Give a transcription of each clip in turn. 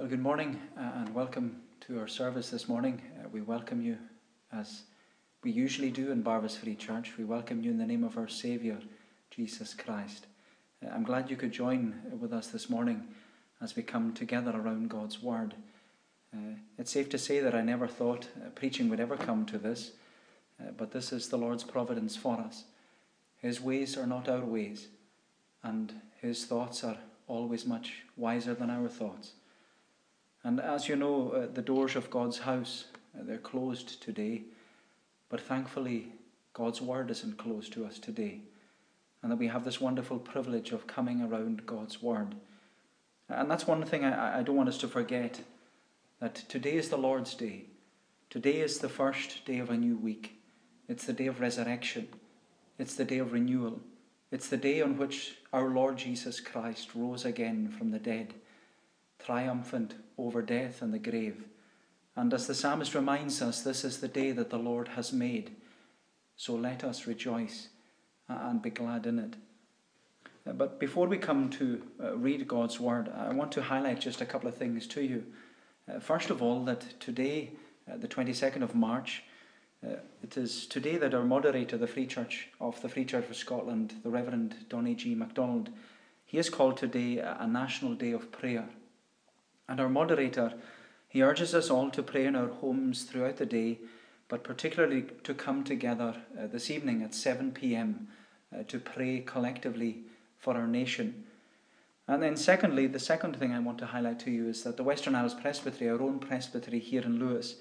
Well, good morning uh, and welcome to our service this morning. Uh, we welcome you as we usually do in Barvas Free Church. We welcome you in the name of our Saviour, Jesus Christ. Uh, I'm glad you could join with us this morning as we come together around God's Word. Uh, it's safe to say that I never thought uh, preaching would ever come to this, uh, but this is the Lord's providence for us. His ways are not our ways, and His thoughts are always much wiser than our thoughts. And as you know, uh, the doors of God's house, uh, they're closed today, but thankfully God's word isn't closed to us today, and that we have this wonderful privilege of coming around God's word. And that's one thing I, I don't want us to forget, that today is the Lord's day. Today is the first day of a new week. It's the day of resurrection. It's the day of renewal. It's the day on which our Lord Jesus Christ rose again from the dead triumphant over death and the grave. And as the psalmist reminds us, this is the day that the Lord has made. So let us rejoice and be glad in it. Uh, but before we come to uh, read God's word, I want to highlight just a couple of things to you. Uh, first of all, that today, the 22nd of March, it is today that our moderator, the Free Church of the Free Church of Scotland, the Reverend Donny G. MacDonald, he has called today a National Day of Prayer. And our moderator, he urges us all to pray in our homes throughout the day, but particularly to come together uh, this evening at 7 pm uh, to pray collectively for our nation. And then, secondly, the second thing I want to highlight to you is that the Western Isles Presbytery, our own presbytery here in Lewis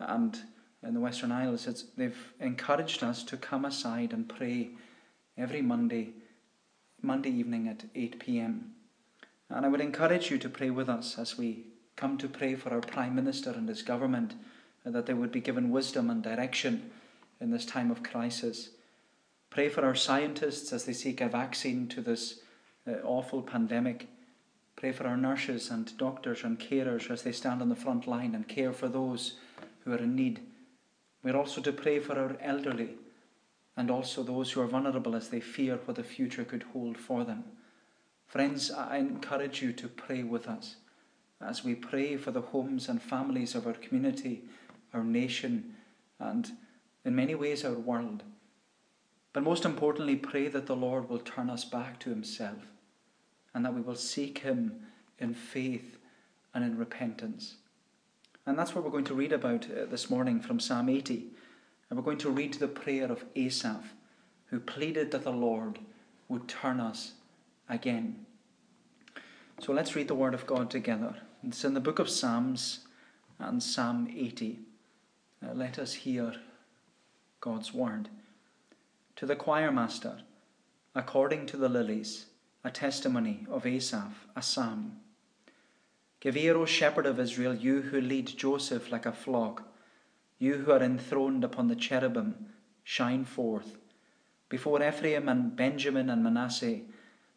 and in the Western Isles, they've encouraged us to come aside and pray every Monday, Monday evening at 8 pm. And I would encourage you to pray with us as we come to pray for our Prime Minister and his government, that they would be given wisdom and direction in this time of crisis. Pray for our scientists as they seek a vaccine to this uh, awful pandemic. Pray for our nurses and doctors and carers as they stand on the front line and care for those who are in need. We're also to pray for our elderly and also those who are vulnerable as they fear what the future could hold for them. Friends, I encourage you to pray with us as we pray for the homes and families of our community, our nation, and in many ways our world. But most importantly, pray that the Lord will turn us back to Himself and that we will seek Him in faith and in repentance. And that's what we're going to read about uh, this morning from Psalm 80. And we're going to read the prayer of Asaph, who pleaded that the Lord would turn us again. So let's read the Word of God together. It's in the book of Psalms and Psalm 80. Uh, let us hear God's Word. To the choir master, according to the lilies, a testimony of Asaph, a psalm. Give ear, O shepherd of Israel, you who lead Joseph like a flock, you who are enthroned upon the cherubim, shine forth. Before Ephraim and Benjamin and Manasseh,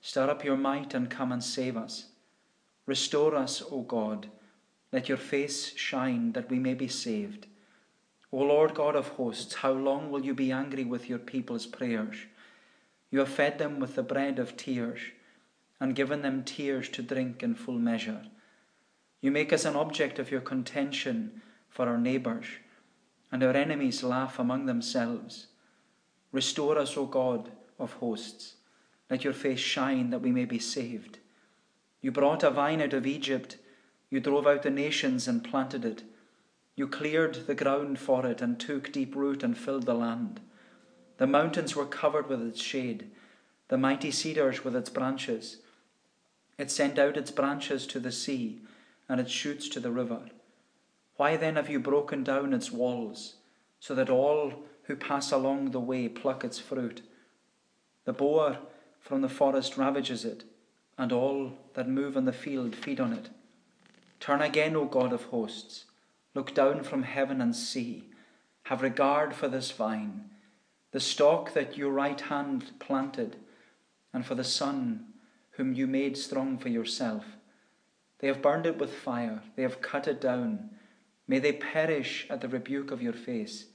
Stir up your might and come and save us. Restore us, O God. Let your face shine that we may be saved. O Lord God of hosts, how long will you be angry with your people's prayers? You have fed them with the bread of tears and given them tears to drink in full measure. You make us an object of your contention for our neighbours, and our enemies laugh among themselves. Restore us, O God of hosts. Let your face shine that we may be saved. You brought a vine out of Egypt. You drove out the nations and planted it. You cleared the ground for it and took deep root and filled the land. The mountains were covered with its shade, the mighty cedars with its branches. It sent out its branches to the sea and its shoots to the river. Why then have you broken down its walls, so that all who pass along the way pluck its fruit? The boar from the forest ravages it, and all that move on the field feed on it. Turn again, O God of hosts, look down from heaven and see, have regard for this vine, the stalk that your right hand planted, and for the son whom you made strong for yourself. They have burned it with fire, they have cut it down. May they perish at the rebuke of your face.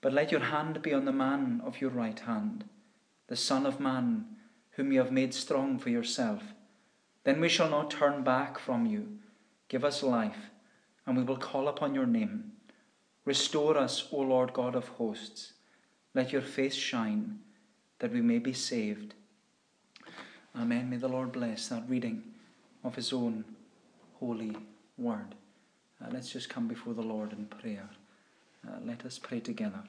But let your hand be on the man of your right hand the Son of Man, whom you have made strong for yourself. Then we shall not turn back from you, Give us life, and we will call upon your name. Restore us, O Lord God of hosts. Let your face shine, that we may be saved. Amen. May the Lord bless that reading of his own holy word. Uh, let's just come before the Lord in prayer. Uh, let us pray together.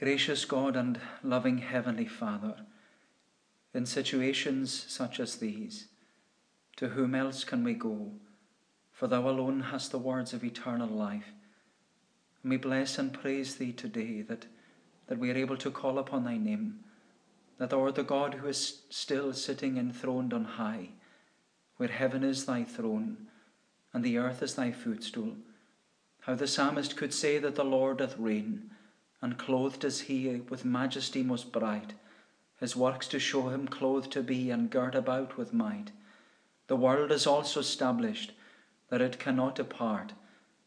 Gracious God and loving Heavenly Father, in situations such as these, to whom else can we go? For thou alone hast the words of eternal life. And we bless and praise thee today that, that we are able to call upon thy name, that thou art the God who is still sitting enthroned on high, where heaven is thy throne and the earth is thy footstool. How the psalmist could say that the Lord doth reign, and clothed is he with majesty most bright, his works to show him clothed to be, and girt about with might. The world is also established, that it cannot depart.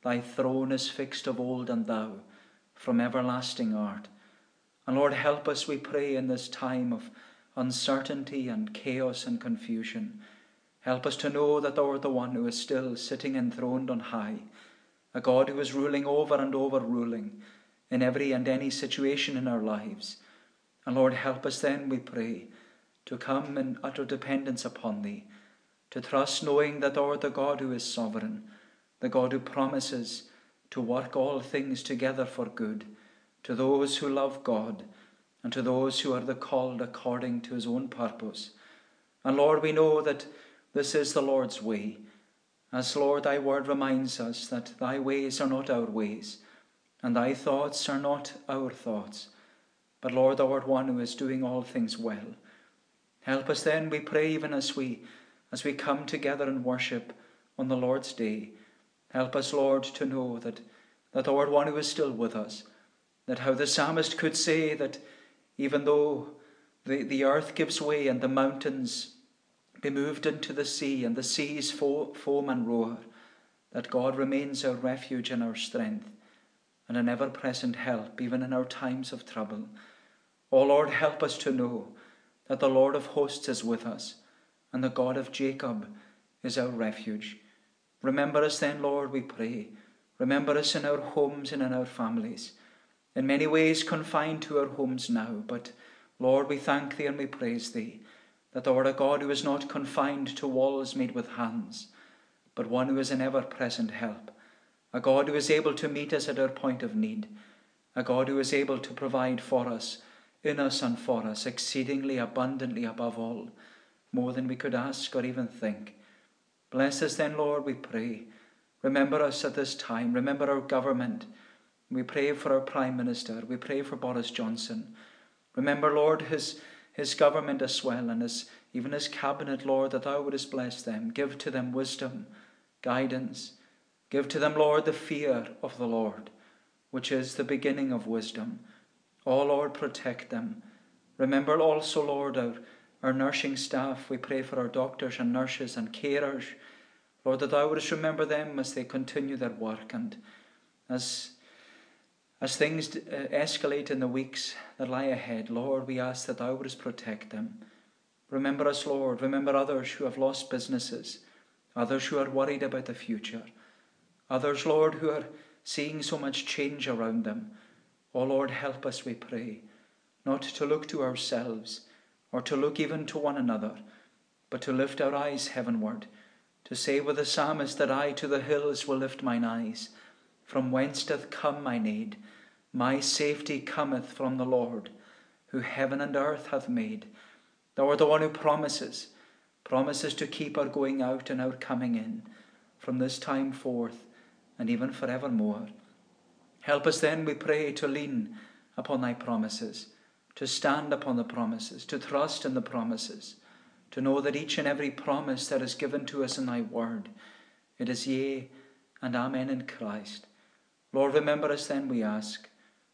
Thy throne is fixed of old, and thou from everlasting art. And Lord, help us, we pray, in this time of uncertainty and chaos and confusion. Help us to know that thou art the one who is still sitting enthroned on high, a God who is ruling over and over ruling in every and any situation in our lives. And Lord, help us then, we pray, to come in utter dependence upon Thee, to trust knowing that Thou art the God who is sovereign, the God who promises to work all things together for good to those who love God and to those who are the called according to His own purpose. And Lord, we know that this is the Lord's way. As Lord, thy word reminds us that thy ways are not our ways, and thy thoughts are not our thoughts. But Lord, thou art one who is doing all things well. Help us then, we pray, even as we as we come together and worship on the Lord's day. Help us, Lord, to know that, that thou art one who is still with us. That how the psalmist could say that even though the, the earth gives way and the mountains be moved into the sea and the seas fo- foam and roar, that God remains our refuge and our strength and an ever present help, even in our times of trouble. O Lord, help us to know that the Lord of hosts is with us, and the God of Jacob is our refuge. Remember us then, Lord, we pray. Remember us in our homes and in our families, in many ways confined to our homes now, but Lord, we thank Thee and we praise Thee that thou art a God who is not confined to walls made with hands, but one who is an ever present help, a God who is able to meet us at our point of need, a God who is able to provide for us, in us and for us, exceedingly abundantly above all, more than we could ask or even think. Bless us then, Lord, we pray. Remember us at this time. Remember our government. We pray for our Prime Minister. We pray for Boris Johnson. Remember, Lord, his his government as well, and his, even his cabinet, Lord, that thou wouldest bless them. Give to them wisdom, guidance. Give to them, Lord, the fear of the Lord, which is the beginning of wisdom. Oh, Lord, protect them. Remember also, Lord, our, our nursing staff. We pray for our doctors and nurses and carers. Lord, that thou wouldest remember them as they continue their work and as as things uh, escalate in the weeks that lie ahead, Lord, we ask that Thou wouldst protect them. Remember us, Lord. Remember others who have lost businesses, others who are worried about the future, others, Lord, who are seeing so much change around them. Oh, Lord, help us, we pray, not to look to ourselves or to look even to one another, but to lift our eyes heavenward, to say with the psalmist that I to the hills will lift mine eyes. From whence doth come mine aid? My safety cometh from the Lord, who heaven and earth hath made. Thou art the one who promises, promises to keep our going out and our coming in from this time forth and even forevermore. Help us then, we pray, to lean upon thy promises, to stand upon the promises, to trust in the promises, to know that each and every promise that is given to us in thy word, it is yea and amen in Christ. Lord, remember us then, we ask.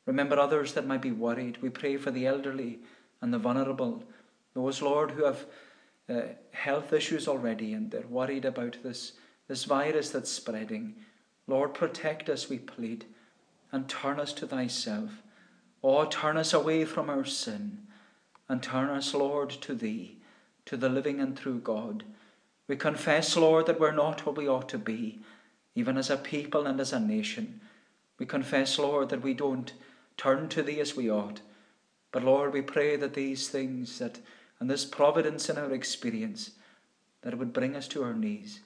Remember others that might be worried. We pray for the elderly and the vulnerable, those, Lord, who have uh, health issues already and they're worried about this, this virus that's spreading. Lord, protect us, we plead, and turn us to thyself. Oh, turn us away from our sin and turn us, Lord, to thee, to the living and true God. We confess, Lord, that we're not what we ought to be, even as a people and as a nation. We confess, Lord, that we don't turn to Thee as we ought. But Lord, we pray that these things that and this providence in our experience, that it would bring us to our knees,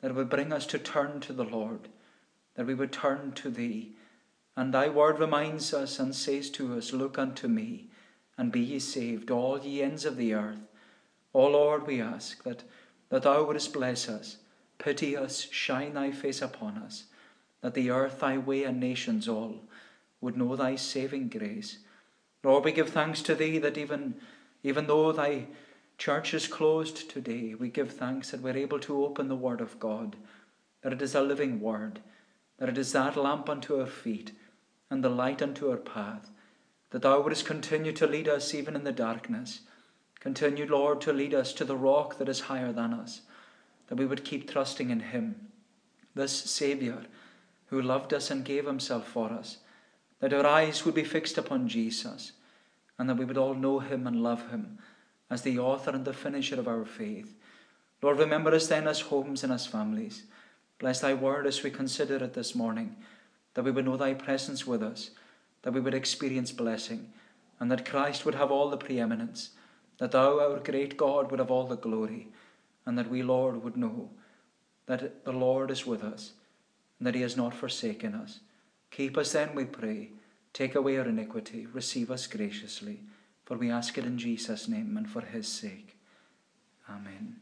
that it would bring us to turn to the Lord, that we would turn to Thee. And Thy word reminds us and says to us, Look unto me, and be ye saved, all ye ends of the earth. O Lord, we ask that that thou wouldest bless us, pity us, shine thy face upon us, that the earth, thy way, and nations all would know thy saving grace. Lord, we give thanks to thee that even, even though thy church is closed today, we give thanks that we're able to open the word of God, that it is a living word, that it is that lamp unto our feet and the light unto our path, that thou wouldest continue to lead us even in the darkness Continue, Lord, to lead us to the rock that is higher than us, that we would keep trusting in Him, this Saviour who loved us and gave Himself for us, that our eyes would be fixed upon Jesus, and that we would all know Him and love Him as the author and the finisher of our faith. Lord, remember us then as homes and as families. Bless Thy word as we consider it this morning, that we would know Thy presence with us, that we would experience blessing, and that Christ would have all the preeminence that thou, our great God, would have all the glory, and that we, Lord, would know that the Lord is with us, and that he has not forsaken us. Keep us then, we pray. Take away our iniquity. Receive us graciously. For we ask it in Jesus' name and for his sake. Amen.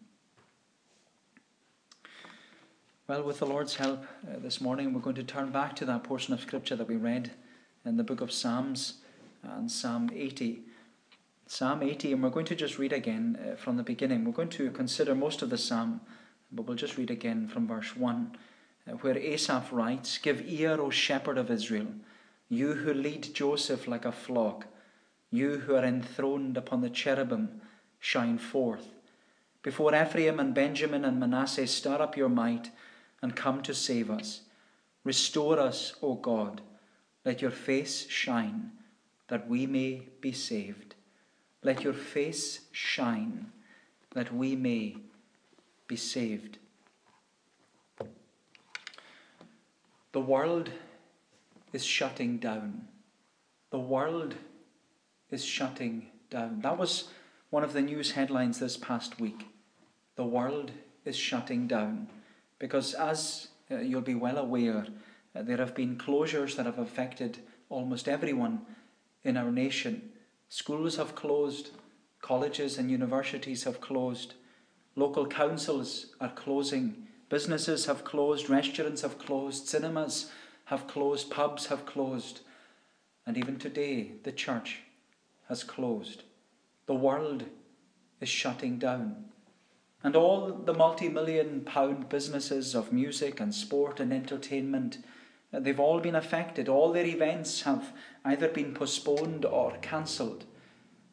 Well, with the Lord's help uh, this morning, we're going to turn back to that portion of Scripture that we read in the book of Psalms and Psalm 80. Psalm 80, and we're going to just read again uh, from the beginning. We're going to consider most of the psalm, but we'll just read again from verse 1, uh, where Asaph writes Give ear, O shepherd of Israel, you who lead Joseph like a flock, you who are enthroned upon the cherubim, shine forth. Before Ephraim and Benjamin and Manasseh, stir up your might and come to save us. Restore us, O God. Let your face shine, that we may be saved. Let your face shine that we may be saved. The world is shutting down. The world is shutting down. That was one of the news headlines this past week. The world is shutting down. Because, as uh, you'll be well aware, uh, there have been closures that have affected almost everyone in our nation. Schools have closed, colleges and universities have closed, local councils are closing, businesses have closed, restaurants have closed, cinemas have closed, pubs have closed, and even today the church has closed. The world is shutting down. And all the multi million pound businesses of music and sport and entertainment uh, They've all been affected. All their events have either been postponed or cancelled.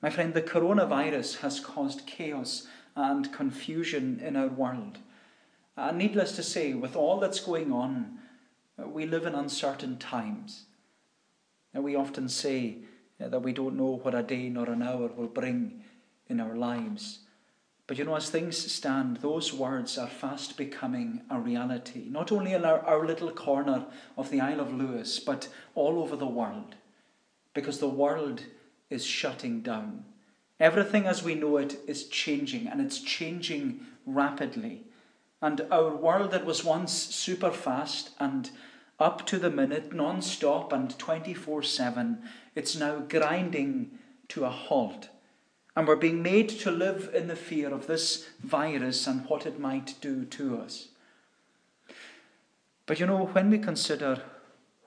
My friend, the coronavirus has caused chaos and confusion in our world. And needless to say, with all that's going on, uh, we live in uncertain times. And we often say that we don't know what a day nor an hour will bring in our lives. But you know, as things stand, those words are fast becoming a reality, not only in our, our little corner of the Isle of Lewis, but all over the world. Because the world is shutting down. Everything as we know it is changing, and it's changing rapidly. And our world that was once super fast and up to the minute, non stop, and 24 7, it's now grinding to a halt. And we're being made to live in the fear of this virus and what it might do to us. But you know, when we consider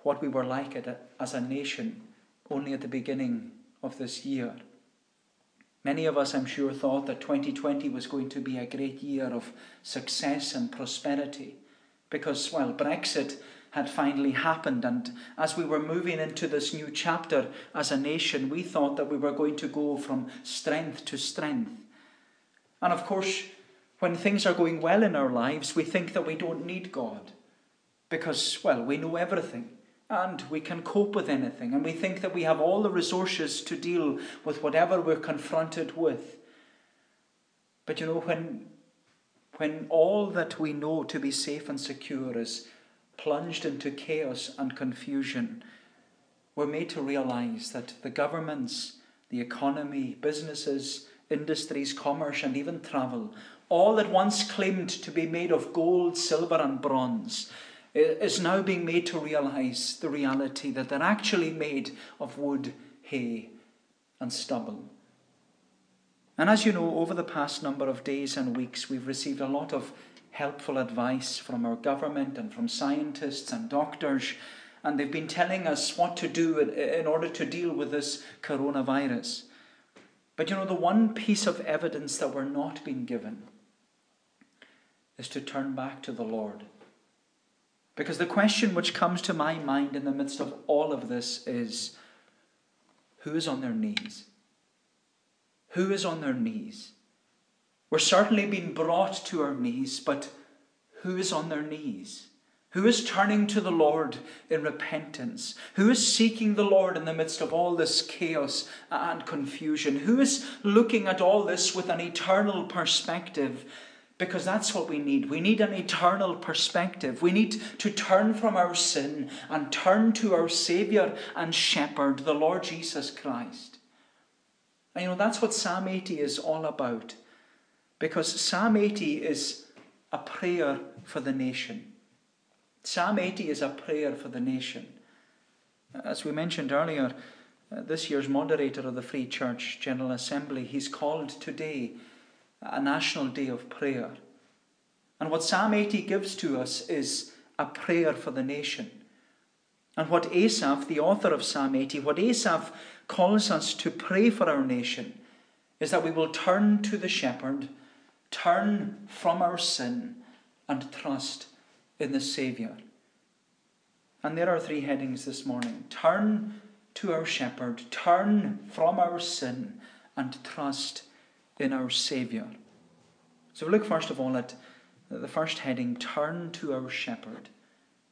what we were like as a nation only at the beginning of this year, many of us, I'm sure, thought that 2020 was going to be a great year of success and prosperity because, well, Brexit had finally happened. And as we were moving into this new chapter as a nation, we thought that we were going to go from strength to strength. And of course, when things are going well in our lives, we think that we don't need God because, well, we know everything and we can cope with anything. And we think that we have all the resources to deal with whatever we're confronted with. But you know, when when all that we know to be safe and secure is plunged into chaos and confusion, we're made to realize that the governments, the economy, businesses, industries, commerce, and even travel, all that once claimed to be made of gold, silver, and bronze, is now being made to realize the reality that they're actually made of wood, hay, and stubble. And as you know, over the past number of days and weeks, we've received a lot of helpful advice from our government and from scientists and doctors, and they've been telling us what to do in order to deal with this coronavirus. But you know, the one piece of evidence that we're not being given is to turn back to the Lord. Because the question which comes to my mind in the midst of all of this is who is on their knees? Who is on their knees? We're certainly being brought to our knees, but who is on their knees? Who is turning to the Lord in repentance? Who is seeking the Lord in the midst of all this chaos and confusion? Who is looking at all this with an eternal perspective? Because that's what we need. We need an eternal perspective. We need to turn from our sin and turn to our Saviour and Shepherd, the Lord Jesus Christ. And you know, that's what Psalm 80 is all about. Because Psalm 80 is a prayer for the nation. Psalm 80 is a prayer for the nation. As we mentioned earlier, uh, this year's moderator of the Free Church General Assembly, he's called today a national day of prayer. And what Psalm 80 gives to us is a prayer for the nation. And what Asaph, the author of Psalm 80, what Asaph calls us to pray for our nation is that we will turn to the shepherd turn from our sin and trust in the Saviour. And there are three headings this morning turn to our shepherd, turn from our sin, and trust in our Saviour. So look first of all at the first heading turn to our shepherd.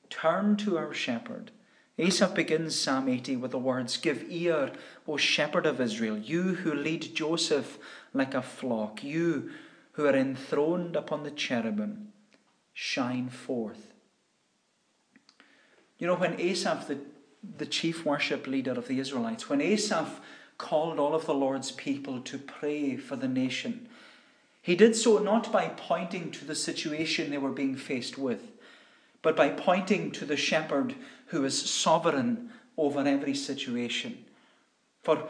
Turn to our shepherd. Asaph begins Psalm 80 with the words Give ear, O shepherd of Israel, you who lead Joseph like a flock, you who are enthroned upon the cherubim, shine forth. You know, when Asaph, the, the chief worship leader of the Israelites, when Asaph called all of the Lord's people to pray for the nation, he did so not by pointing to the situation they were being faced with, but by pointing to the shepherd who is sovereign over every situation. For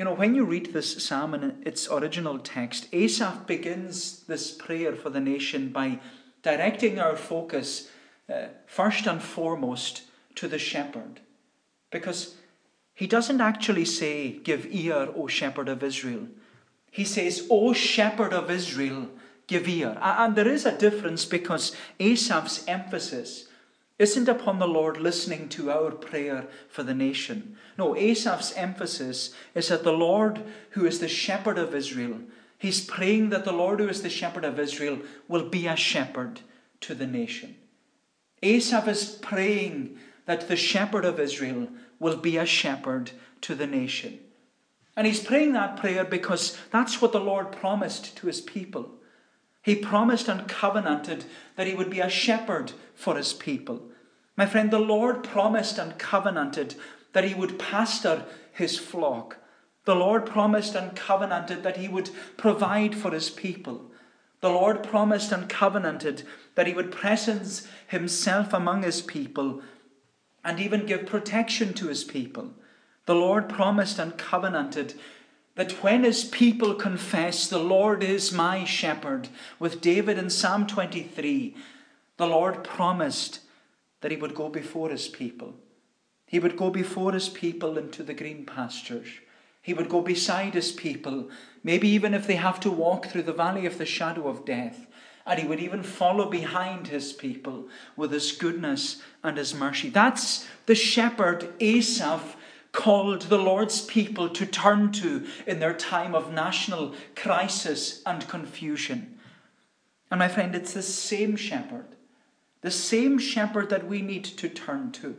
you know, when you read this psalm in its original text, Asaph begins this prayer for the nation by directing our focus uh, first and foremost to the shepherd. Because he doesn't actually say, Give ear, O shepherd of Israel. He says, O shepherd of Israel, give ear. And there is a difference because Asaph's emphasis isn't upon the Lord listening to our prayer for the nation. No, Asaph's emphasis is that the Lord, who is the shepherd of Israel, he's praying that the Lord, who is the shepherd of Israel, will be a shepherd to the nation. Asaph is praying that the shepherd of Israel will be a shepherd to the nation. And he's praying that prayer because that's what the Lord promised to his people. He promised and covenanted that he would be a shepherd for his people. My friend, the Lord promised and covenanted that he would pastor his flock. The Lord promised and covenanted that he would provide for his people. The Lord promised and covenanted that he would presence himself among his people and even give protection to his people. The Lord promised and covenanted that when his people confess, The Lord is my shepherd, with David in Psalm 23, the Lord promised that he would go before his people. He would go before his people into the green pastures. He would go beside his people, maybe even if they have to walk through the valley of the shadow of death. And he would even follow behind his people with his goodness and his mercy. That's the shepherd Asaph called the Lord's people to turn to in their time of national crisis and confusion. And my friend, it's the same shepherd, the same shepherd that we need to turn to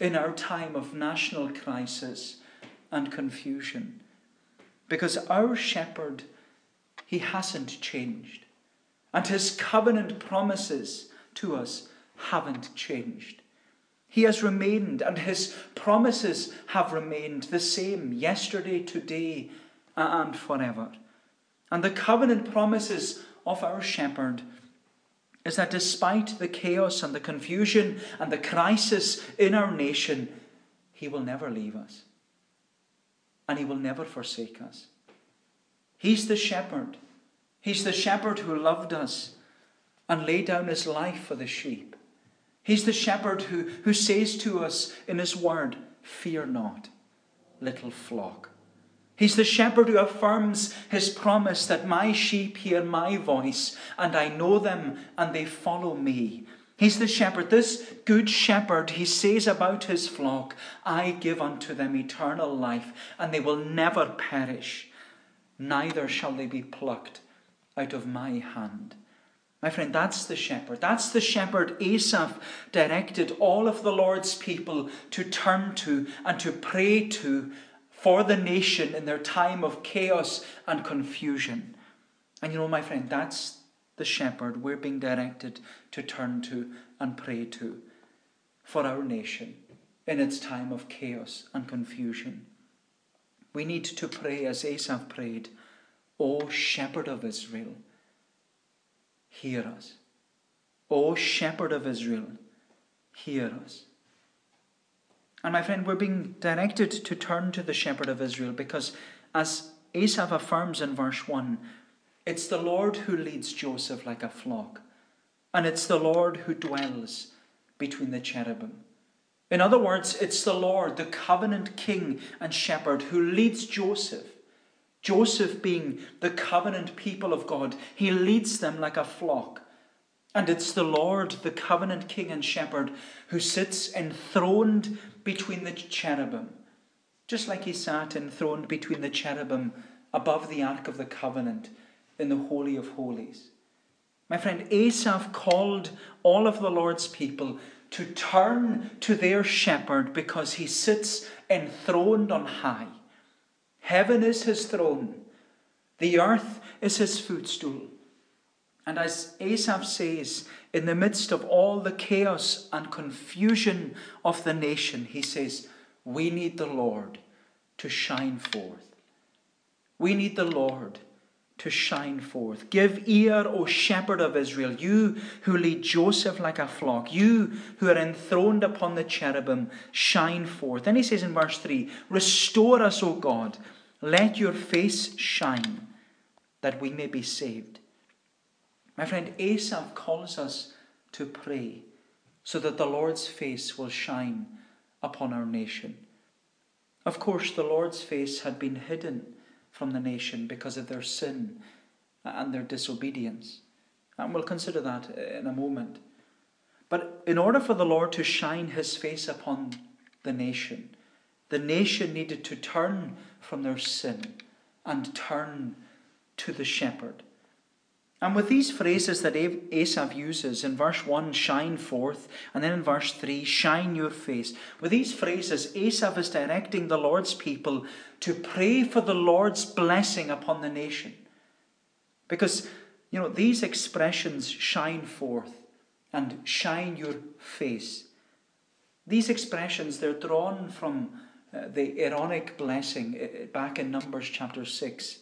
in our time of national crisis and confusion. Because our shepherd, he hasn't changed. And his covenant promises to us haven't changed. He has remained, and his promises have remained the same yesterday, today, and forever. And the covenant promises of our shepherd is that despite the chaos and the confusion and the crisis in our nation, he will never leave us. And he will never forsake us. He's the shepherd. He's the shepherd who loved us and laid down his life for the sheep. He's the shepherd who, who says to us in his word, Fear not, little flock. He's the shepherd who affirms his promise that my sheep hear my voice, and I know them, and they follow me. He's the shepherd, this good shepherd. He says about his flock, I give unto them eternal life, and they will never perish, neither shall they be plucked out of my hand. My friend, that's the shepherd. That's the shepherd Asaph directed all of the Lord's people to turn to and to pray to for the nation in their time of chaos and confusion. And you know, my friend, that's the shepherd we're being directed to turn to and pray to for our nation in its time of chaos and confusion. We need to pray as Asaph prayed, O shepherd of Israel hear us. O shepherd of Israel, hear us. And my friend, we're being directed to turn to the shepherd of Israel because, as Asaph affirms in verse 1, it's the Lord who leads Joseph like a flock, and it's the Lord who dwells between the cherubim. In other words, it's the Lord, the covenant king and shepherd, who leads Joseph Joseph being the covenant people of God, he leads them like a flock. And it's the Lord, the covenant king and shepherd, who sits enthroned between the cherubim, just like he sat enthroned between the cherubim above the Ark of the Covenant in the Holy of Holies. My friend, Asaph called all of the Lord's people to turn to their shepherd because he sits enthroned on high. Heaven is his throne, the earth is his footstool. And as Asaph says, in the midst of all the chaos and confusion of the nation, he says, We need the Lord to shine forth. We need the Lord to shine forth. Give ear, O shepherd of Israel, you who lead Joseph like a flock, you who are enthroned upon the cherubim, shine forth. Then he says in verse 3 Restore us, O God let your face shine that we may be saved. My friend, Asaph calls us to pray so that the Lord's face will shine upon our nation. Of course, the Lord's face had been hidden from the nation because of their sin and their disobedience. And we'll consider that in a moment. But in order for the Lord to shine his face upon the nation, the nation needed to turn from their sin and turn to the shepherd. And with these phrases that Asaph uses in verse 1, shine forth, and then in verse 3, shine your face, with these phrases, Asaph is directing the Lord's people to pray for the Lord's blessing upon the nation. Because, you know, these expressions, shine forth and shine your face, these expressions, they're drawn from uh, the Aaronic blessing uh, back in Numbers chapter 6.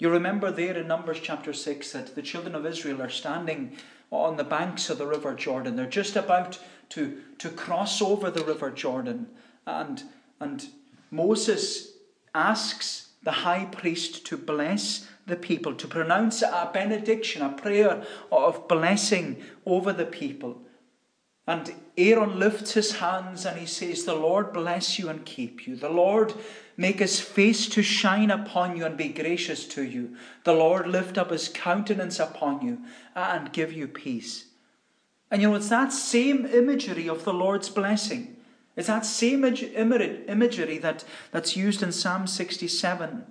You remember there in Numbers chapter 6 that the children of Israel are standing on the banks of the river Jordan. They're just about to, to cross over the river Jordan. And, and Moses asks the high priest to bless the people, to pronounce a benediction, a prayer of blessing over the people. And Aaron lifts his hands and he says, The Lord bless you and keep you. The Lord make his face to shine upon you and be gracious to you. The Lord lift up his countenance upon you and give you peace. And you know, it's that same imagery of the Lord's blessing. It's that same imagery that, that's used in Psalm 67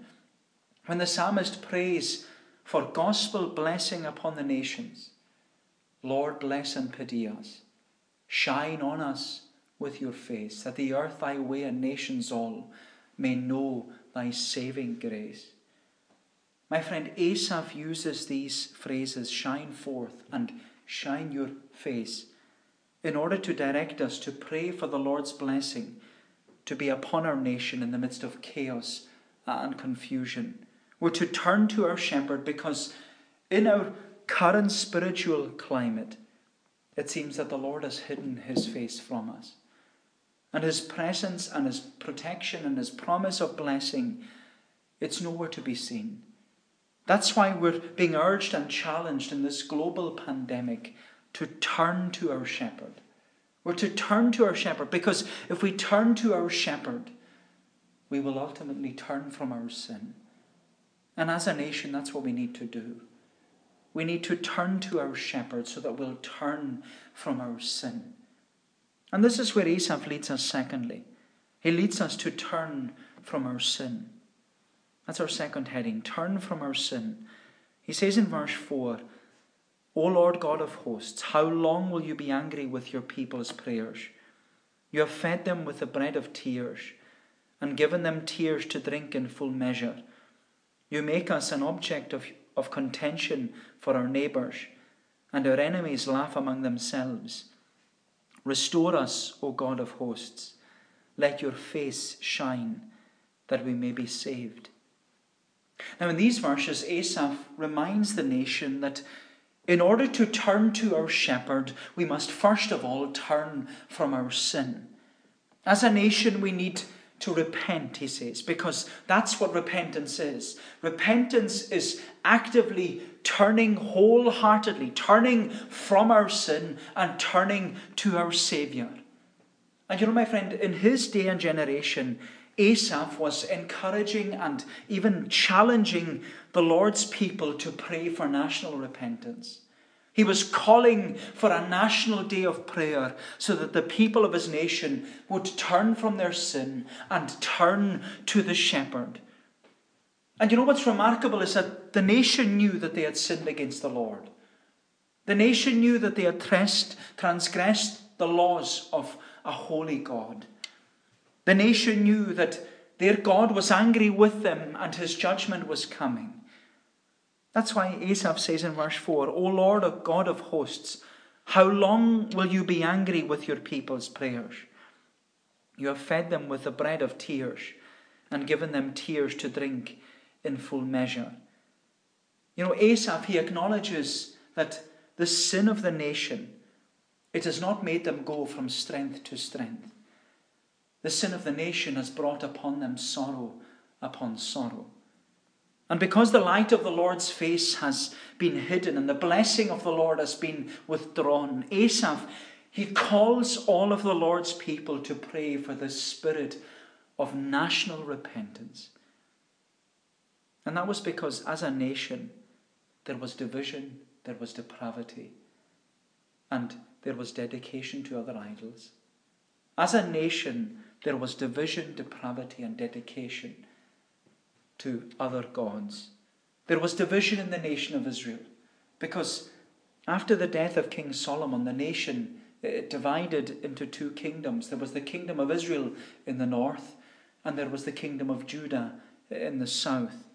when the psalmist prays for gospel blessing upon the nations. Lord, bless and pity us. Shine on us with your face, that the earth thy way and nations all may know thy saving grace. My friend, Asaph uses these phrases, shine forth and shine your face, in order to direct us to pray for the Lord's blessing to be upon our nation in the midst of chaos and confusion. We're to turn to our shepherd because in our current spiritual climate, it seems that the Lord has hidden his face from us. And his presence and his protection and his promise of blessing, it's nowhere to be seen. That's why we're being urged and challenged in this global pandemic to turn to our shepherd. We're to turn to our shepherd because if we turn to our shepherd, we will ultimately turn from our sin. And as a nation, that's what we need to do. We need to turn to our shepherd so that we'll turn from our sin. And this is where Asaph leads us, secondly. He leads us to turn from our sin. That's our second heading turn from our sin. He says in verse 4 O Lord God of hosts, how long will you be angry with your people's prayers? You have fed them with the bread of tears and given them tears to drink in full measure. You make us an object of, of contention for our neighbours, and our enemies laugh among themselves. Restore us, O God of hosts. Let your face shine, that we may be saved. Now, in these verses, Asaph reminds the nation that in order to turn to our shepherd, we must first of all turn from our sin. As a nation, we need to repent, he says, because that's what repentance is. Repentance is actively turning wholeheartedly, turning from our sin and turning to our Saviour. And you know, my friend, in his day and generation, Asaph was encouraging and even challenging the Lord's people to pray for national repentance. He was calling for a national day of prayer so that the people of his nation would turn from their sin and turn to the shepherd. And you know what's remarkable is that the nation knew that they had sinned against the Lord. The nation knew that they had transgressed the laws of a holy God. The nation knew that their God was angry with them and his judgment was coming. That's why Asaph says in verse 4 O Lord of God of hosts, how long will you be angry with your people's prayers? You have fed them with the bread of tears and given them tears to drink in full measure. You know, Asaph, he acknowledges that the sin of the nation, it has not made them go from strength to strength. The sin of the nation has brought upon them sorrow upon sorrow. And because the light of the Lord's face has been hidden and the blessing of the Lord has been withdrawn, Asaph, he calls all of the Lord's people to pray for the spirit of national repentance. And that was because as a nation, there was division, there was depravity, and there was dedication to other idols. As a nation, there was division, depravity, and dedication to other gods. There was division in the nation of Israel because after the death of King Solomon, the nation eh, eh, divided into two kingdoms. There was the kingdom of Israel in the north, and there was the kingdom of Judah eh, in the south.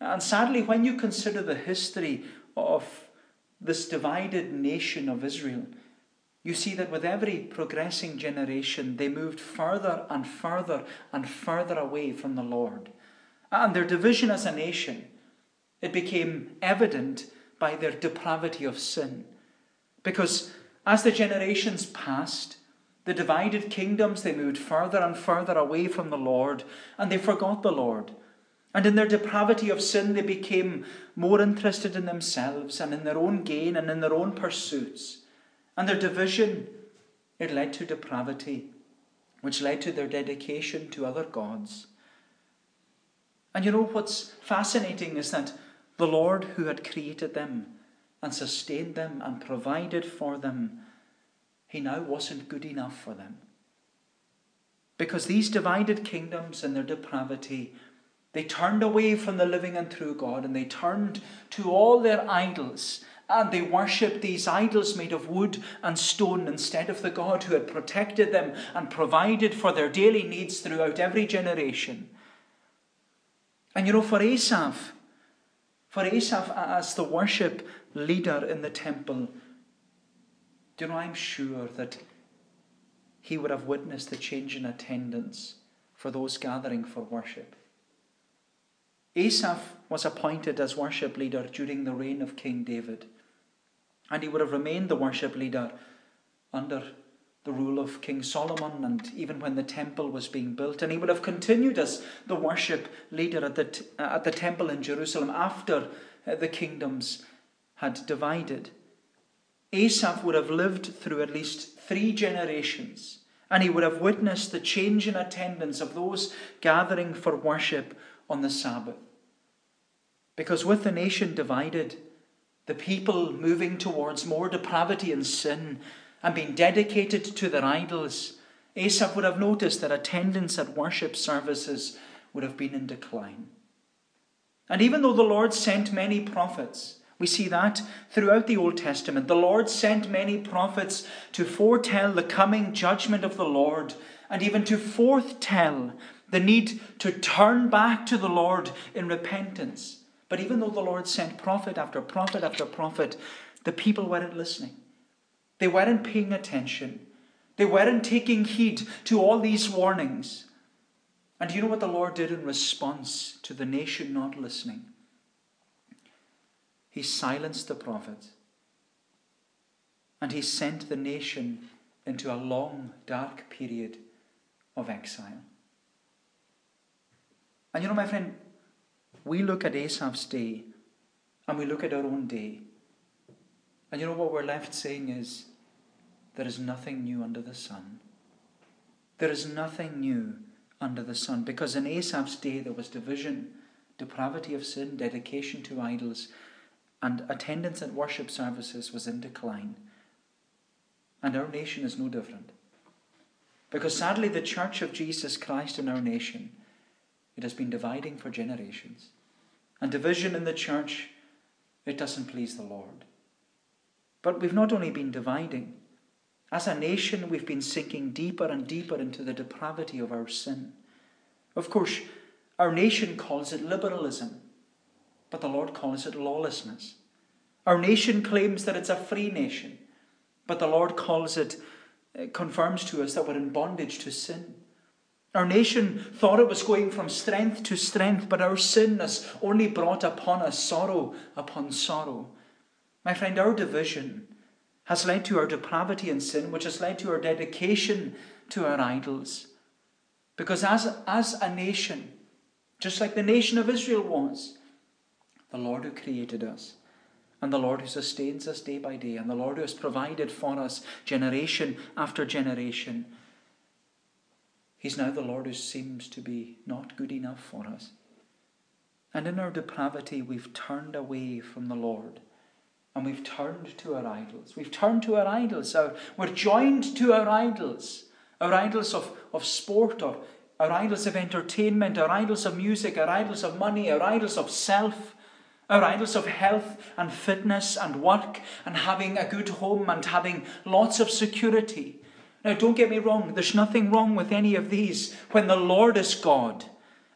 And sadly, when you consider the history of this divided nation of Israel, you see that with every progressing generation, they moved further and further and further away from the Lord. And their division as a nation, it became evident by their depravity of sin. Because as the generations passed, the divided kingdoms, they moved further and further away from the Lord, and they forgot the Lord. And in their depravity of sin, they became more interested in themselves and in their own gain and in their own pursuits. And their division, it led to depravity, which led to their dedication to other gods. And you know what's fascinating is that the Lord who had created them and sustained them and provided for them, he now wasn't good enough for them. Because these divided kingdoms and their depravity, they turned away from the living and true God and they turned to all their idols and they worshipped these idols made of wood and stone instead of the God who had protected them and provided for their daily needs throughout every generation. And you know, for Asaph, For Asaph, as the worship leader in the temple, do you know, I'm sure that he would have witnessed the change in attendance for those gathering for worship. Asaph was appointed as worship leader during the reign of King David, and he would have remained the worship leader under the rule of King Solomon and even when the temple was being built. And he would have continued as the worship leader at the, t- at the temple in Jerusalem after uh, the kingdoms had divided. Asaph would have lived through at least three generations and he would have witnessed the change in attendance of those gathering for worship on the Sabbath. Because with the nation divided, the people moving towards more depravity and sin, and being dedicated to their idols, Asaph would have noticed that attendance at worship services would have been in decline. And even though the Lord sent many prophets, we see that throughout the Old Testament. The Lord sent many prophets to foretell the coming judgment of the Lord and even to foretell the need to turn back to the Lord in repentance. But even though the Lord sent prophet after prophet after prophet, the people weren't listening. They weren't paying attention. They weren't taking heed to all these warnings. And do you know what the Lord did in response to the nation not listening? He silenced the prophets. And he sent the nation into a long, dark period of exile. And you know, my friend, we look at Asaph's day and we look at our own day. And you know what we're left saying is there is nothing new under the sun. There is nothing new under the sun. Because in Asaph's day there was division, depravity of sin, dedication to idols, and attendance at worship services was in decline. And our nation is no different. Because sadly, the church of Jesus Christ in our nation, it has been dividing for generations. And division in the church, it doesn't please the Lord. But we've not only been dividing, as a nation, we've been sinking deeper and deeper into the depravity of our sin. Of course, our nation calls it liberalism, but the Lord calls it lawlessness. Our nation claims that it's a free nation, but the Lord calls it, confirms to us that we're in bondage to sin. Our nation thought it was going from strength to strength, but our sin has only brought upon us sorrow upon sorrow. My friend, our division has led to our depravity and sin, which has led to our dedication to our idols. Because as, as a nation, just like the nation of Israel was, the Lord who created us, and the Lord who sustains us day by day, and the Lord who has provided for us generation after generation, He's now the Lord who seems to be not good enough for us. And in our depravity, we've turned away from the Lord and we've turned to our idols. We've turned to our idols. Our, we're joined to our idols. Our idols of, of sport, or our idols of entertainment, our idols of music, our idols of money, our idols of self, our idols of health and fitness and work and having a good home and having lots of security. Now, don't get me wrong, there's nothing wrong with any of these when the Lord is God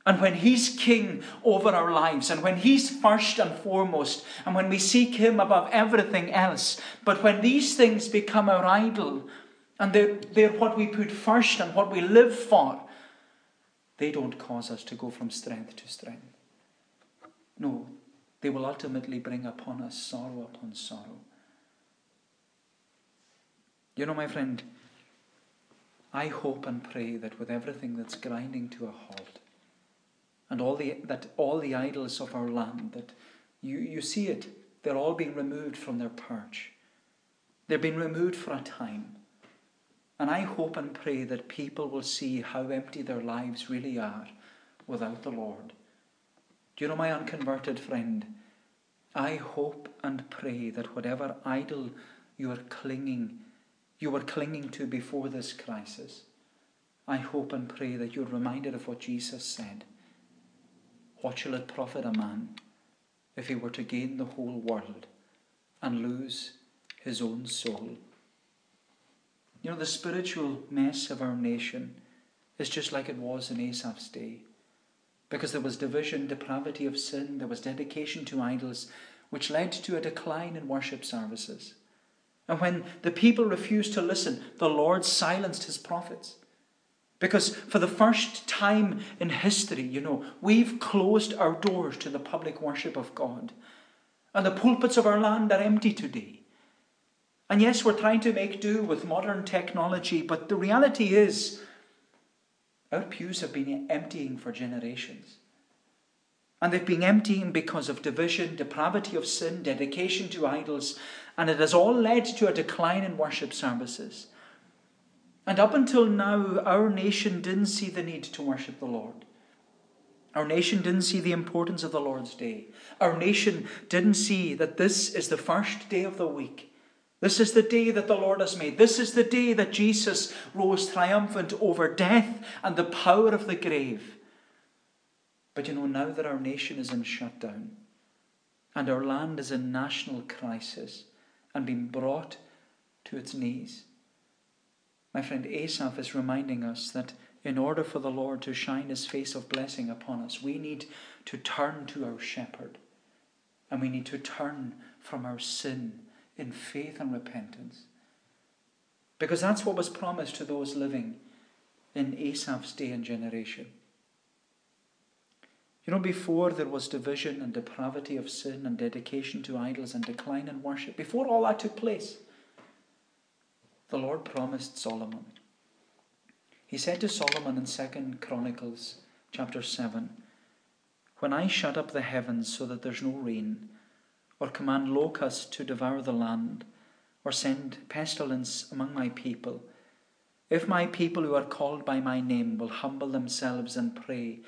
and when He's King over our lives, and when He's first and foremost, and when we seek Him above everything else. But when these things become our idol, and they're, they're what we put first and what we live for, they don't cause us to go from strength to strength. No, they will ultimately bring upon us sorrow upon sorrow. You know, my friend, I hope and pray that with everything that's grinding to a halt, and all the, that all the idols of our land, that you, you see it, they're all being removed from their perch. They're being removed for a time. And I hope and pray that people will see how empty their lives really are without the Lord. Do you know, my unconverted friend? I hope and pray that whatever idol you are clinging, you were clinging to before this crisis, I hope and pray that you're reminded of what Jesus said. What shall it profit a man if he were to gain the whole world and lose his own soul? You know, the spiritual mess of our nation is just like it was in Asaph's day. because there was division, depravity of sin, there was dedication to idols, which led to a decline in worship services. And when the people refused to listen, the Lord silenced his prophets. Because for the first time in history, you know, we've closed our doors to the public worship of God. And the pulpits of our land are empty today. And yes, we're trying to make do with modern technology, but the reality is our pews have been emptying for generations. And they've been emptying because of division, depravity of sin, dedication to idols, and it has all led to a decline in worship services. And up until now, our nation didn't see the need to worship the Lord. Our nation didn't see the importance of the Lord's day. Our nation didn't see that this is the first day of the week. This is the day that the Lord has made. This is the day that Jesus rose triumphant over death and the power of the grave. But you know, now that our nation is in shutdown and our land is in national crisis and being brought to its knees, my friend Asaph is reminding us that in order for the Lord to shine his face of blessing upon us, we need to turn to our shepherd and we need to turn from our sin in faith and repentance. Because that's what was promised to those living in Asaph's day and generation. You know, before there was division and depravity of sin and dedication to idols and decline in worship, before all that took place, the Lord promised Solomon. He said to Solomon in 2 Chronicles chapter 7 When I shut up the heavens so that there's no rain, or command locusts to devour the land, or send pestilence among my people, if my people who are called by my name will humble themselves and pray,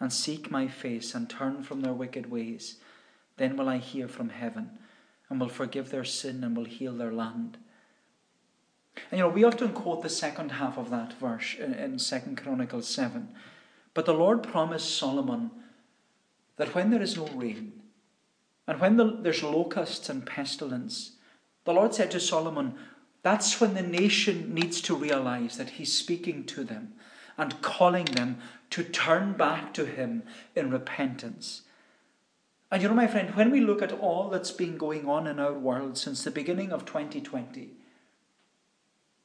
and seek my face and turn from their wicked ways, then will I hear from heaven, and will forgive their sin and will heal their land. And you know, we often quote the second half of that verse in, 2 Chronicles 7. But the Lord promised Solomon that when there is no rain, and when the, there's locusts and pestilence, the Lord said to Solomon, that's when the nation needs to realize that He's speaking to them and calling them to turn back to Him in repentance. And you know, my friend, when we look at all that's been going on in our world since the beginning of 2020,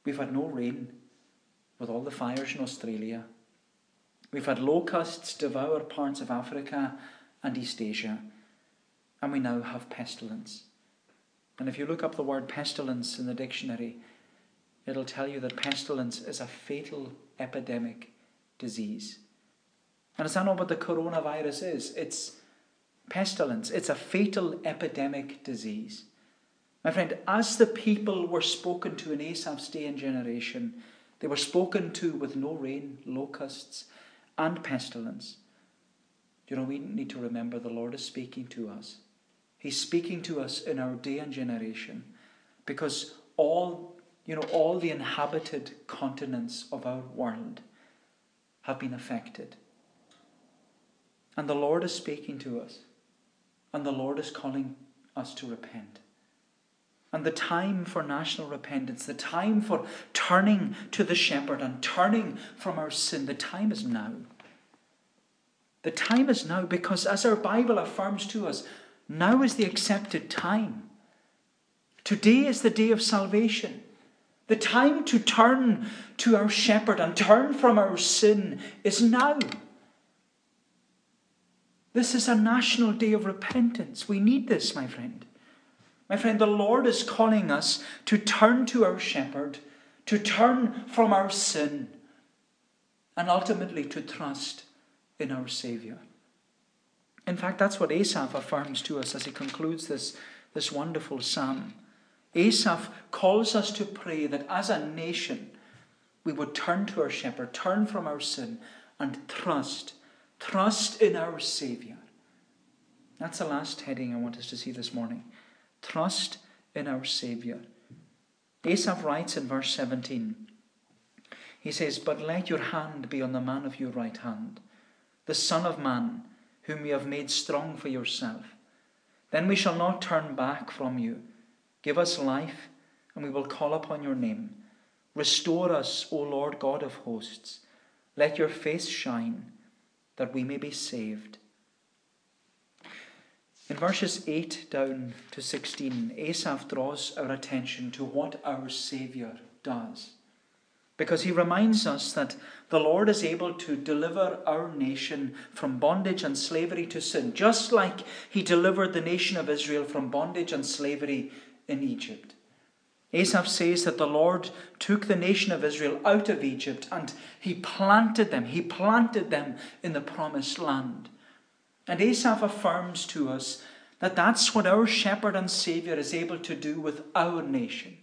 We've had no rain with all the fires in Australia. We've had locusts devour parts of Africa and East Asia. And we now have pestilence. And if you look up the word pestilence in the dictionary, it'll tell you that pestilence is a fatal epidemic disease. And that not what the coronavirus is? It's pestilence, it's a fatal epidemic disease. My friend, as the people were spoken to in Asaph's day and generation, they were spoken to with no rain, locusts, and pestilence. You know, we need to remember the Lord is speaking to us. He's speaking to us in our day and generation because all, you know, all the inhabited continents of our world have been affected. And the Lord is speaking to us. And the Lord is calling us to repent. And the time for national repentance, the time for turning to the shepherd and turning from our sin, the time is now. The time is now because, as our Bible affirms to us, now is the accepted time. Today is the day of salvation. The time to turn to our shepherd and turn from our sin is now. This is a national day of repentance. We need this, my friend. My friend, the Lord is calling us to turn to our shepherd, to turn from our sin, and ultimately to trust in our Saviour. In fact, that's what Asaph affirms to us as he concludes this, this wonderful psalm. Asaph calls us to pray that as a nation we would turn to our shepherd, turn from our sin, and trust, trust in our Saviour. That's the last heading I want us to see this morning. Trust in our Saviour. Asaph writes in verse 17, he says, But let your hand be on the man of your right hand, the Son of Man, whom you have made strong for yourself. Then we shall not turn back from you. Give us life, and we will call upon your name. Restore us, O Lord God of hosts. Let your face shine, that we may be saved. In verses 8 down to 16, Asaph draws our attention to what our Saviour does. Because he reminds us that the Lord is able to deliver our nation from bondage and slavery to sin, just like he delivered the nation of Israel from bondage and slavery in Egypt. Asaph says that the Lord took the nation of Israel out of Egypt and he planted them. He planted them in the promised land. And Asaph affirms to us that that's what our shepherd and Saviour is able to do with our nation.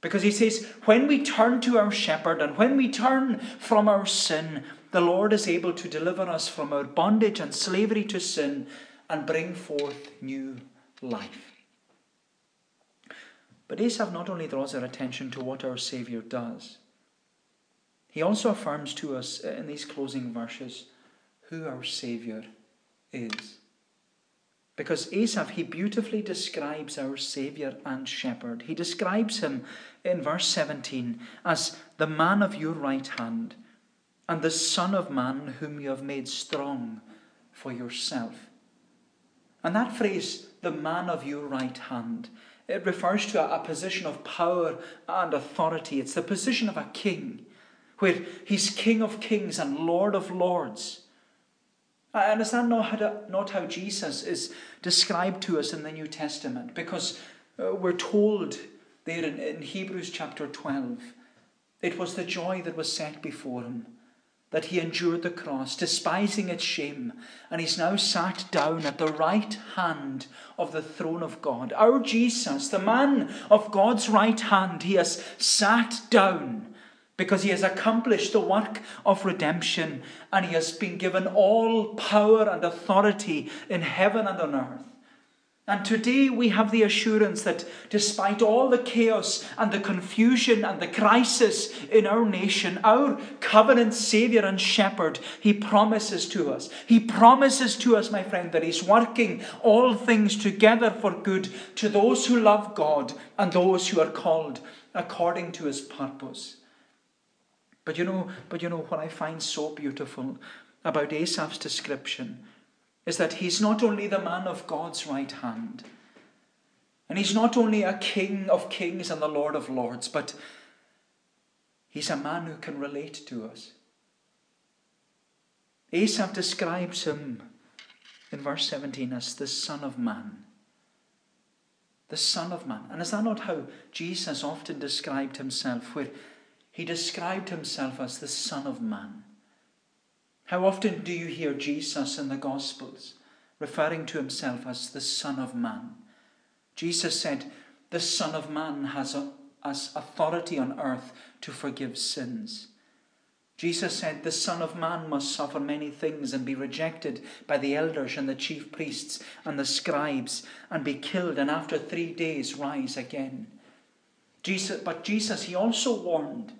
Because he says, when we turn to our shepherd and when we turn from our sin, the Lord is able to deliver us from our bondage and slavery to sin and bring forth new life. But Asaph not only draws our attention to what our Saviour does, he also affirms to us uh, in these closing verses who our Saviour is. Because Asaph, he beautifully describes our Saviour and Shepherd. He describes him in verse 17 as the man of your right hand and the Son of Man whom you have made strong for yourself. And that phrase, the man of your right hand, it refers to a, position of power and authority. It's the position of a king, where he's King of kings and Lord of lords. And is that not how, not how Jesus is described to us in the New Testament? Because uh, we're told there in Hebrews chapter 12, it was the joy that was set before him that he endured the cross, despising its shame, and he's now sat down at the right hand of the throne of God. Our Jesus, the man of God's right hand, he has sat down because he has accomplished the work of redemption and he has been given all power and authority in heaven and on earth. And today we have the assurance that despite all the chaos and the confusion and the crisis in our nation, our covenant Saviour and Shepherd, He promises to us. He promises to us, my friend, that He's working all things together for good to those who love God and those who are called according to His purpose. But you know, but you know what I find so beautiful about Asaph's description is that he's not only the man of God's right hand, and he's not only a king of kings and the Lord of lords, but he's a man who can relate to us. Asaph describes him in verse 17 as the Son of Man. The Son of Man. And is that not how Jesus often described himself? Where he described himself as the Son of Man. How often do you hear Jesus in the Gospels referring to himself as the Son of Man? Jesus said, The Son of Man has, a, has authority on earth to forgive sins. Jesus said, The Son of Man must suffer many things and be rejected by the elders and the chief priests and the scribes and be killed and after three days rise again. Jesus, but Jesus, he also warned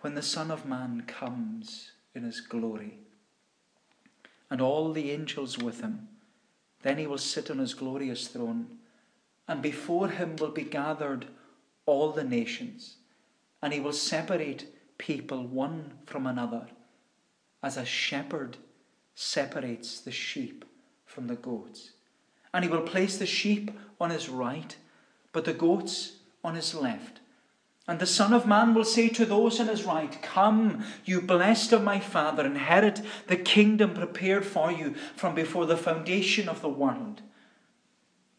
when the Son of Man comes in his glory, and all the angels with him, then he will sit on his glorious throne, and before him will be gathered all the nations, and he will separate people one from another, as a shepherd separates the sheep from the goats. And he will place the sheep on his right, but the goats on his left. And the Son of Man will say to those on his right, Come, you blessed of my Father, inherit the kingdom prepared for you from before the foundation of the world.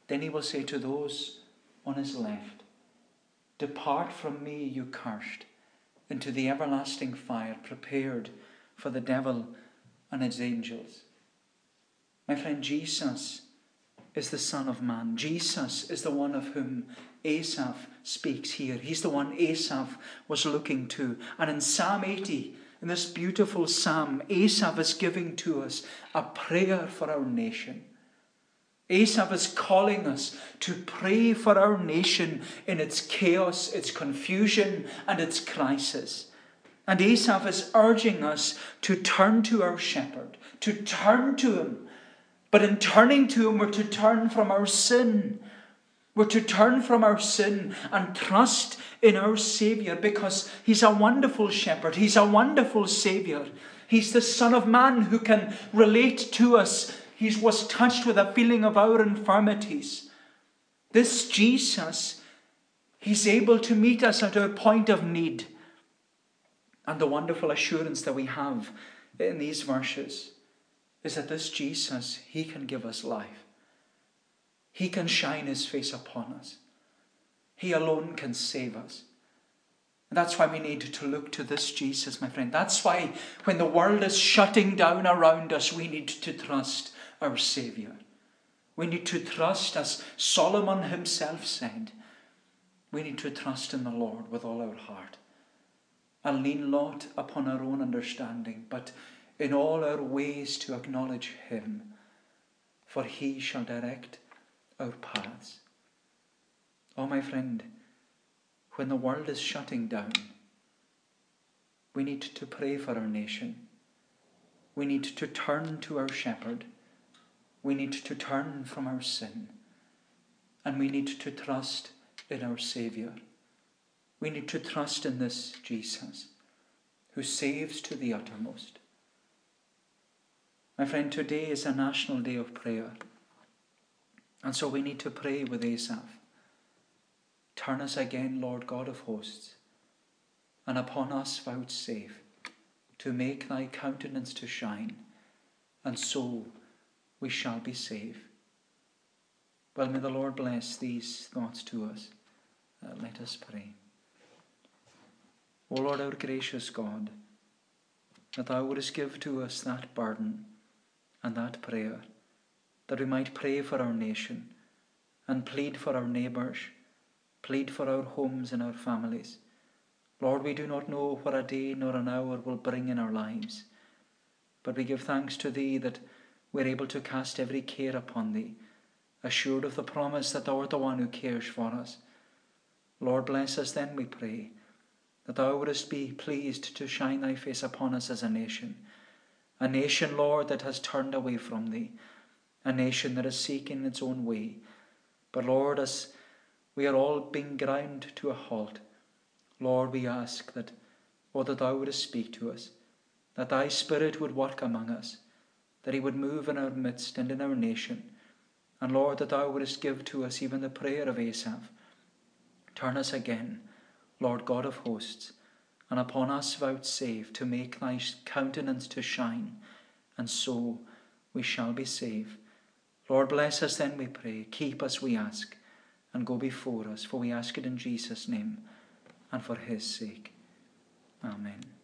Then he will say to those on his left, Depart from me, you cursed, into the everlasting fire prepared for the devil and his angels. My friend, Jesus is the Son of Man. Jesus is the one of whom Asaph speaks here. He's the one Asaph was looking to. And in Psalm 80, in this beautiful psalm, Asaph is giving to us a prayer for our nation. Asaph is calling us to pray for our nation in its chaos, its confusion, and its crisis. And Asaph is urging us to turn to our shepherd, to turn to him. But in turning to him, we're to turn from our sin we're to turn from our sin and trust in our Saviour because He's a wonderful shepherd. He's a wonderful Saviour. He's the Son of Man who can relate to us. He was touched with a feeling of our infirmities. This Jesus, He's able to meet us at our point of need. And the wonderful assurance that we have in these verses is that this Jesus, He can give us life. He can shine His face upon us. He alone can save us. And that's why we need to look to this Jesus, my friend. That's why when the world is shutting down around us, we need to trust our Saviour. We need to trust, as Solomon himself said, we need to trust in the Lord with all our heart and lean not upon our own understanding, but in all our ways to acknowledge Him, for He shall direct our paths. Oh, my friend, when the world is shutting down, we need to pray for our nation. We need to turn to our shepherd. We need to turn from our sin. And we need to trust in our Saviour. We need to trust in this Jesus who saves to the uttermost. My friend, today is a national day of prayer. And so we need to pray with Asaph. Turn us again, Lord God of hosts, and upon us vouchsafe to make thy countenance to shine, and so we shall be saved. Well, may the Lord bless these thoughts to us. Uh, let us pray. O Lord, our gracious God, that thou wouldst give to us that burden and that prayer, that we might pray for our nation and plead for our neighbours plead for our homes and our families. Lord, we do not know what a day nor an hour will bring in our lives, but we give thanks to Thee that we're able to cast every care upon Thee, assured of the promise that Thou art the one who cares for us. Lord, bless us then, we pray, that Thou wouldst be pleased to shine Thy face upon us as a nation, a nation, Lord, that has turned away from Thee, a nation that is seeking its own way. But Lord, as we are all being ground to a halt. Lord, we ask that, or that Thou wouldst speak to us, that Thy Spirit would work among us, that He would move in our midst and in our nation, and Lord, that Thou wouldst give to us even the prayer of Asaph. Turn us again, Lord God of hosts, and upon us vouchsafe to make Thy countenance to shine, and so we shall be saved. Lord, bless us then, we pray. Keep us, we ask and go before us, for we ask it in Jesus' name and for his sake. Amen.